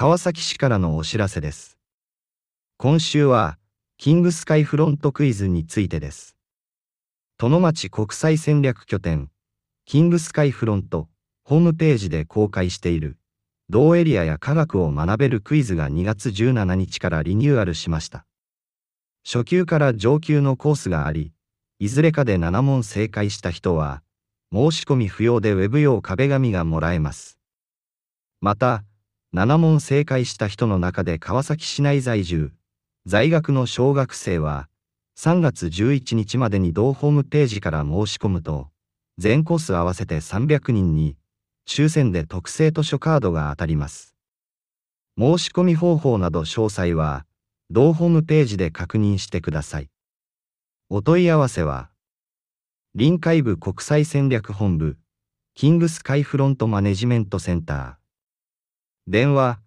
川崎市からのお知らせです。今週は、キングスカイフロントクイズについてです。殿町国際戦略拠点、キングスカイフロント、ホームページで公開している、同エリアや科学を学べるクイズが2月17日からリニューアルしました。初級から上級のコースがあり、いずれかで7問正解した人は、申し込み不要で Web 用壁紙がもらえます。また、7問正解した人の中で川崎市内在住、在学の小学生は、3月11日までに同ホームページから申し込むと、全コース合わせて300人に、抽選で特製図書カードが当たります。申し込み方法など詳細は、同ホームページで確認してください。お問い合わせは、臨海部国際戦略本部、キングスカイフロントマネジメントセンター。電話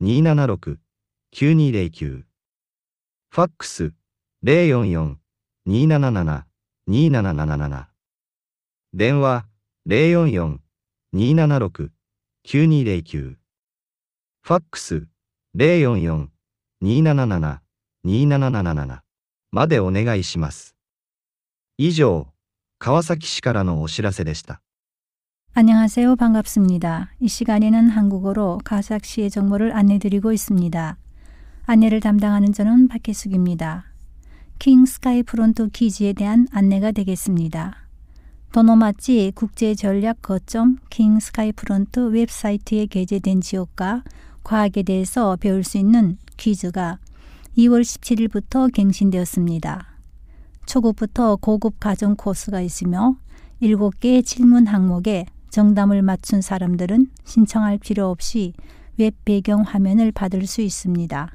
044-276-9209ファックス044-277-2777電話044-276-9209ファックス044-277-2777までお願いします。以上、川崎市からのお知らせでした。 안녕하세요. 반갑습니다. 이 시간에는 한국어로 가삭시의 정보를 안내드리고 있습니다. 안내를 담당하는 저는 박혜숙입니다. 킹 스카이 프론트 퀴즈에 대한 안내가 되겠습니다. 도노마치 국제 전략 거점 킹 스카이 프론트 웹사이트에 게재된 지역과 과학에 대해서 배울 수 있는 퀴즈가 2월 17일부터 갱신되었습니다. 초급부터 고급 가정 코스가 있으며 7개의 질문 항목에 정답을 맞춘 사람들은 신청할 필요 없이 웹 배경 화면을 받을 수 있습니다.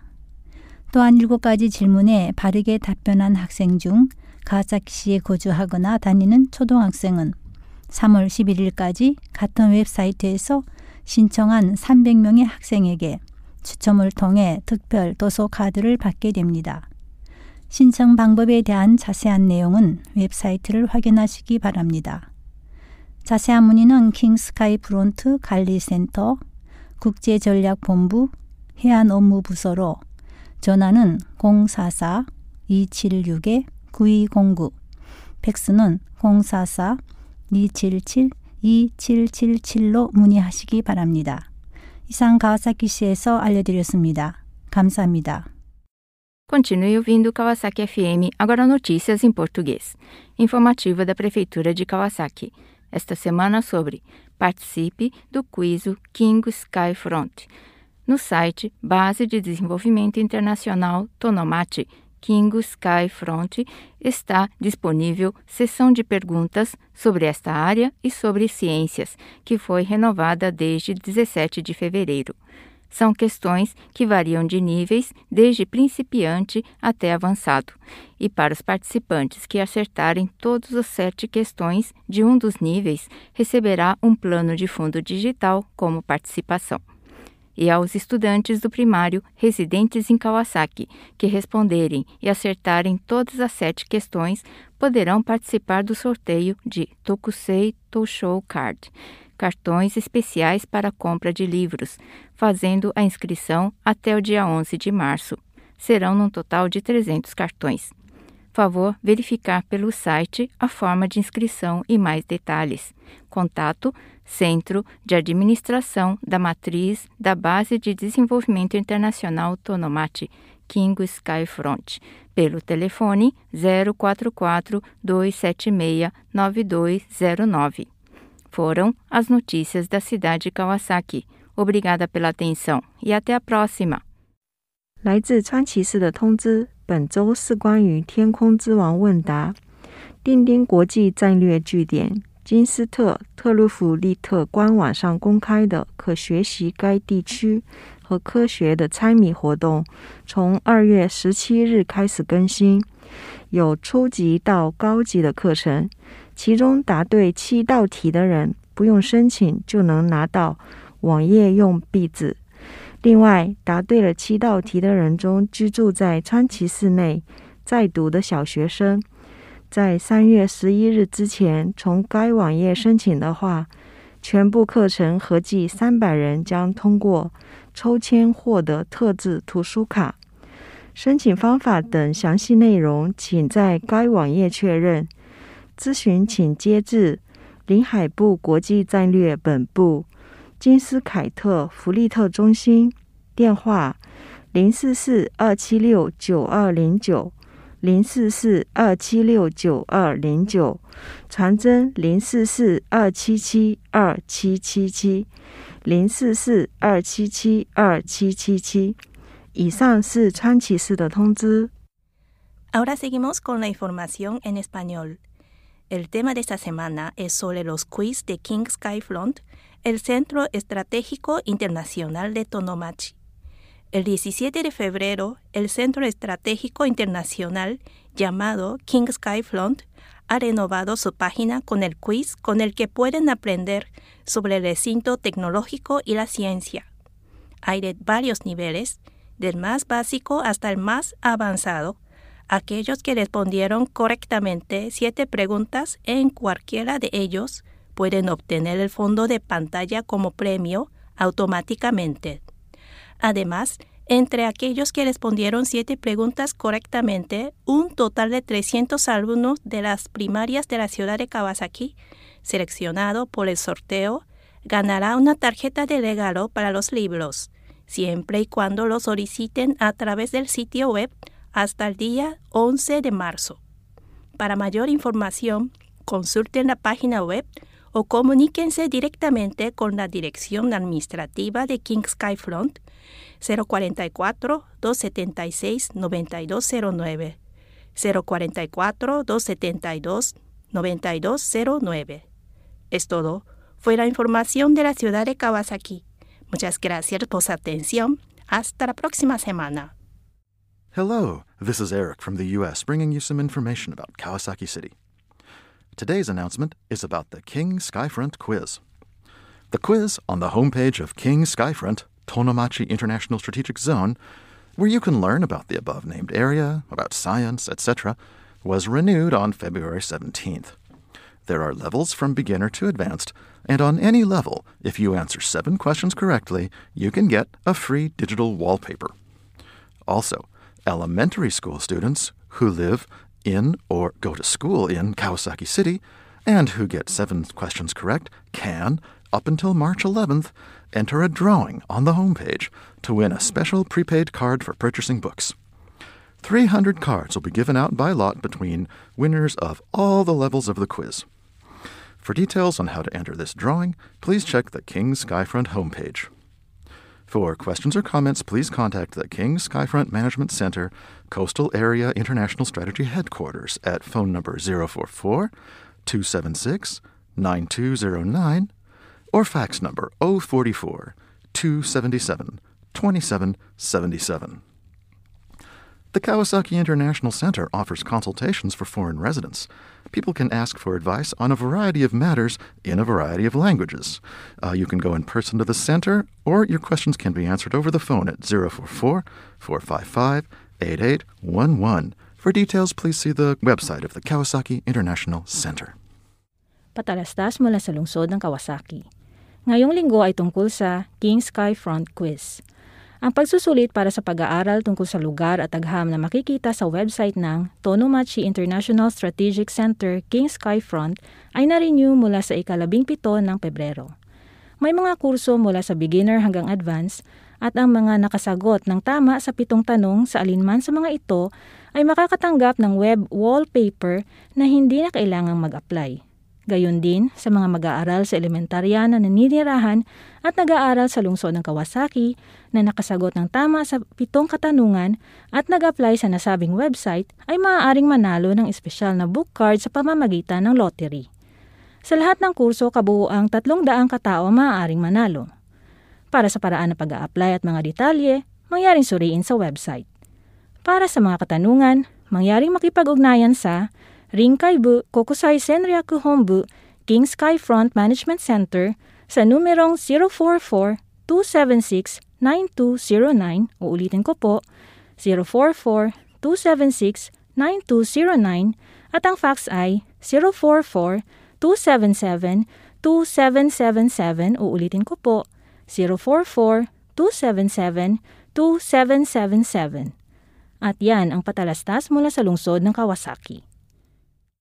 또한 7가지 질문에 바르게 답변한 학생 중 가사키시에 거주하거나 다니는 초등학생은 3월 11일까지 같은 웹사이트에서 신청한 300명의 학생에게 추첨을 통해 특별 도서 카드를 받게 됩니다. 신청 방법에 대한 자세한 내용은 웹사이트를 확인하시기 바랍니다. 자세한 문의는 킹스카이 프론트 관리센터 국제전략본부 해안업무부서로 전화는 044-276-9209 팩스는 044-277-2777로 문의하시기 바랍니다. 이상 가와사키시에서 알려드렸습니다. 감사합니다. Continue ouvindo Kawasaki FM, agora notícias em português. Informativa da Prefeitura de Kawasaki. Esta semana sobre Participe do quiz King Sky Front no site Base de Desenvolvimento Internacional Tonomati King Sky Front está disponível sessão de perguntas sobre esta área e sobre ciências, que foi renovada desde 17 de fevereiro. São questões que variam de níveis desde principiante até avançado. E para os participantes que acertarem todas as sete questões de um dos níveis, receberá um plano de fundo digital como participação. E aos estudantes do primário residentes em Kawasaki que responderem e acertarem todas as sete questões, poderão participar do sorteio de Tokusei Toushou Card cartões especiais para compra de livros, fazendo a inscrição até o dia 11 de março. Serão num total de 300 cartões. Favor verificar pelo site a forma de inscrição e mais detalhes. Contato Centro de Administração da Matriz da Base de Desenvolvimento Internacional Tonomati, Kingo Skyfront, pelo telefone 044 276 9209. Foram as notícias da cidade de Kawasaki. Obrigada pela atenção e até a próxima. 来自川崎市的通知，本周是关于天空之王问答。钉钉国际战略据点金斯特特鲁弗利特官网上公开的可学习该地区和科学的猜谜活动，从二月十七日开始更新，有初级到高级的课程。其中答对七道题的人不用申请就能拿到网页用壁纸。另外，答对了七道题的人中，居住在川崎市内在读的小学生，在三月十一日之前从该网页申请的话，全部课程合计三百人将通过抽签获得特制图书卡。申请方法等详细内容，请在该网页确认。咨询请接至临海部国际战略本部金斯凯特福利特中心，电话零四四二七六九二零九零四四二七六九二零九，传真零四四二七七二七七七零四四二七七二七七七。以上是川崎市的通知。Ahora seguimos con la información en español. El tema de esta semana es sobre los quiz de King Skyfront, el Centro Estratégico Internacional de Tonomachi. El 17 de febrero, el Centro Estratégico Internacional, llamado King Skyfront, ha renovado su página con el quiz con el que pueden aprender sobre el recinto tecnológico y la ciencia. Hay de varios niveles, del más básico hasta el más avanzado. Aquellos que respondieron correctamente siete preguntas en cualquiera de ellos pueden obtener el fondo de pantalla como premio automáticamente. Además, entre aquellos que respondieron siete preguntas correctamente, un total de 300 alumnos de las primarias de la ciudad de Kawasaki, seleccionado por el sorteo, ganará una tarjeta de regalo para los libros, siempre y cuando lo soliciten a través del sitio web hasta el día 11 de marzo. Para mayor información, consulten la página web o comuníquense directamente con la Dirección Administrativa de King Skyfront 044-276-9209. 044-272-9209. Es todo. Fue la información de la ciudad de Kawasaki. Muchas gracias por su atención. Hasta la próxima semana. Hello, this is Eric from the US bringing you some information about Kawasaki City. Today's announcement is about the King Skyfront Quiz. The quiz on the homepage of King Skyfront, Tonomachi International Strategic Zone, where you can learn about the above named area, about science, etc., was renewed on February 17th. There are levels from beginner to advanced, and on any level, if you answer seven questions correctly, you can get a free digital wallpaper. Also, elementary school students who live in or go to school in Kawasaki City and who get seven questions correct can, up until March 11th, enter a drawing on the homepage to win a special prepaid card for purchasing books. 300 cards will be given out by lot between winners of all the levels of the quiz. For details on how to enter this drawing, please check the King Skyfront homepage. For questions or comments, please contact the King Skyfront Management Center, Coastal Area International Strategy Headquarters at phone number 044 276 9209 or fax number 044 277 2777. The Kawasaki International Center offers consultations for foreign residents. People can ask for advice on a variety of matters in a variety of languages. Uh, you can go in person to the center, or your questions can be answered over the phone at 044 455 8811. For details, please see the website of the Kawasaki International Center. patalastas mula sa lungsod ng Kawasaki. Ngayong linggo ay tungkol sa King Skyfront Quiz. Ang pagsusulit para sa pag-aaral tungkol sa lugar at agham na makikita sa website ng Tonomachi International Strategic Center King Skyfront ay na-renew mula sa ikalabing pito ng Pebrero. May mga kurso mula sa beginner hanggang advanced at ang mga nakasagot ng tama sa pitong tanong sa alinman sa mga ito ay makakatanggap ng web wallpaper na hindi na kailangang mag-apply. Gayon din sa mga mag-aaral sa elementarya na naninirahan at nag-aaral sa lungsod ng Kawasaki na nakasagot ng tama sa pitong katanungan at nag-apply sa nasabing website ay maaaring manalo ng espesyal na book card sa pamamagitan ng lottery. Sa lahat ng kurso, kabuuang 300 katao maaaring manalo. Para sa paraan ng pag-a-apply at mga detalye, mangyaring suriin sa website. Para sa mga katanungan, mangyaring makipag-ugnayan sa 臨海部国際戦略本部 King Sky Front Management Center sa numerong 044-276-9209 o ulitin ko po, 044-276-9209 at ang fax ay 044-277-2777 o ulitin ko po, 044-277-2777. At yan ang patalastas mula sa lungsod ng Kawasaki.